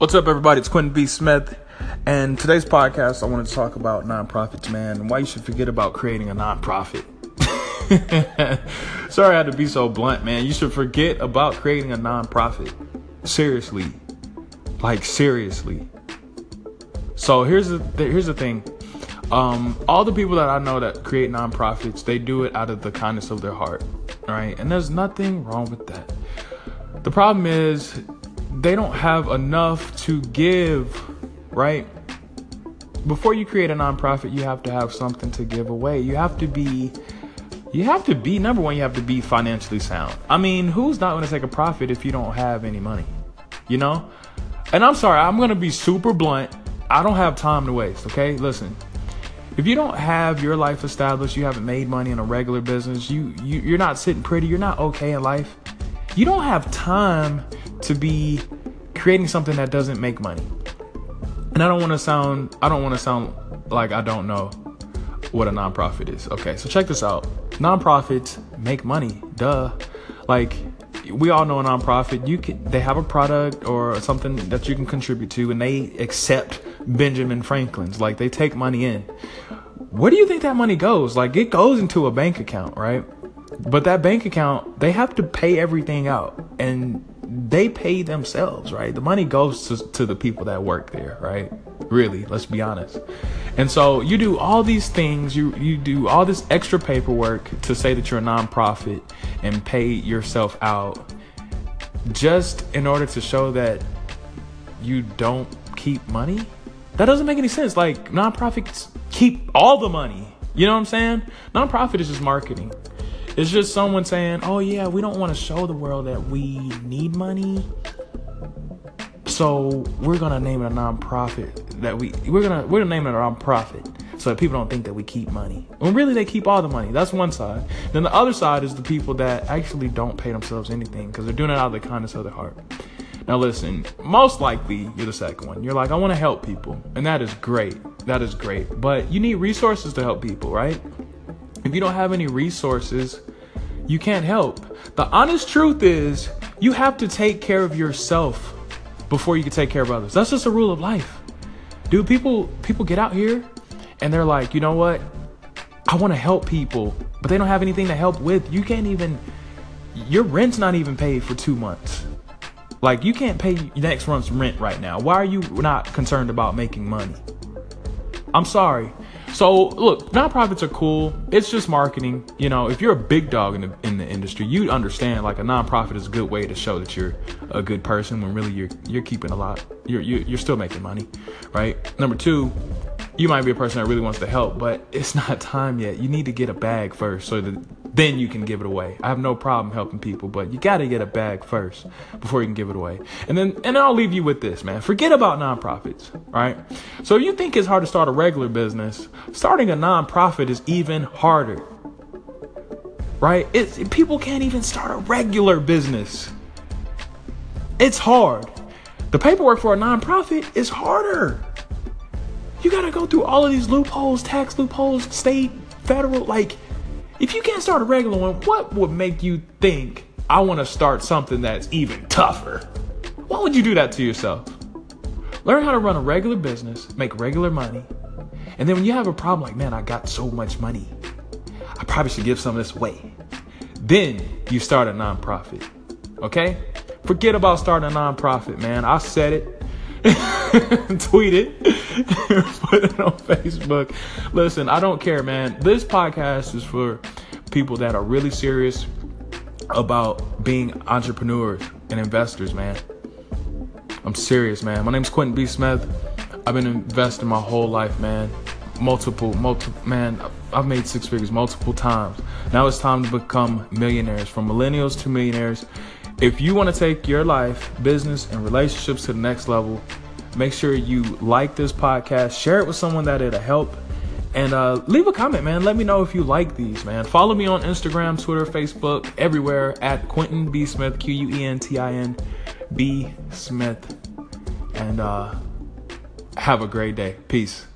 What's up, everybody? It's Quentin B. Smith, and today's podcast I wanted to talk about nonprofits, man, and why you should forget about creating a nonprofit. Sorry I had to be so blunt, man. You should forget about creating a nonprofit. Seriously, like seriously. So here's the here's the thing. Um, all the people that I know that create nonprofits, they do it out of the kindness of their heart, right? And there's nothing wrong with that. The problem is they don't have enough to give, right? Before you create a nonprofit, you have to have something to give away. You have to be you have to be number one, you have to be financially sound. I mean, who's not going to take a profit if you don't have any money? You know? And I'm sorry, I'm going to be super blunt. I don't have time to waste, okay? Listen. If you don't have your life established, you haven't made money in a regular business, you, you you're not sitting pretty, you're not okay in life. You don't have time to be creating something that doesn't make money. And I don't want to sound I don't want to sound like I don't know what a nonprofit is. Okay, so check this out. Nonprofits make money. Duh. Like we all know a nonprofit, you can they have a product or something that you can contribute to and they accept Benjamin Franklin's. Like they take money in. Where do you think that money goes? Like it goes into a bank account, right? But that bank account, they have to pay everything out. And they pay themselves, right? The money goes to, to the people that work there, right? Really, let's be honest. And so you do all these things, you you do all this extra paperwork to say that you're a nonprofit and pay yourself out just in order to show that you don't keep money? That doesn't make any sense. Like nonprofits keep all the money. You know what I'm saying? Nonprofit is just marketing. It's just someone saying, "Oh yeah, we don't want to show the world that we need money, so we're gonna name it a nonprofit. That we we're gonna we're gonna name it a nonprofit, so that people don't think that we keep money. When really they keep all the money. That's one side. Then the other side is the people that actually don't pay themselves anything because they're doing it out of the kindness of their heart. Now listen, most likely you're the second one. You're like, I want to help people, and that is great. That is great, but you need resources to help people, right? If you don't have any resources, you can't help. The honest truth is, you have to take care of yourself before you can take care of others. That's just a rule of life. Dude, people people get out here and they're like, "You know what? I want to help people, but they don't have anything to help with. You can't even your rent's not even paid for 2 months. Like you can't pay next month's rent right now. Why are you not concerned about making money? I'm sorry. So look, nonprofits are cool. It's just marketing. You know, if you're a big dog in the in the industry, you understand like a nonprofit is a good way to show that you're a good person when really you're you're keeping a lot. You're you're, you're still making money, right? Number two, you might be a person that really wants to help, but it's not time yet. You need to get a bag first so that then you can give it away. I have no problem helping people, but you got to get a bag first before you can give it away. And then and I'll leave you with this, man. Forget about nonprofits, right? So if you think it's hard to start a regular business, starting a nonprofit is even harder. Right? It's people can't even start a regular business. It's hard. The paperwork for a nonprofit is harder. You got to go through all of these loopholes, tax loopholes, state, federal like if you can't start a regular one, what would make you think I want to start something that's even tougher? Why would you do that to yourself? Learn how to run a regular business, make regular money, and then when you have a problem like, man, I got so much money, I probably should give some of this away. Then you start a nonprofit. Okay? Forget about starting a nonprofit, man. I said it. tweet it, put it on Facebook. Listen, I don't care, man. This podcast is for people that are really serious about being entrepreneurs and investors, man. I'm serious, man. My name's Quentin B. Smith. I've been investing my whole life, man. Multiple, multiple, man. I've made six figures multiple times. Now it's time to become millionaires, from millennials to millionaires. If you want to take your life, business, and relationships to the next level, make sure you like this podcast, share it with someone that it'll help, and uh, leave a comment, man. Let me know if you like these, man. Follow me on Instagram, Twitter, Facebook, everywhere at Quentin B. Smith, Q U E N T I N B. Smith. And uh, have a great day. Peace.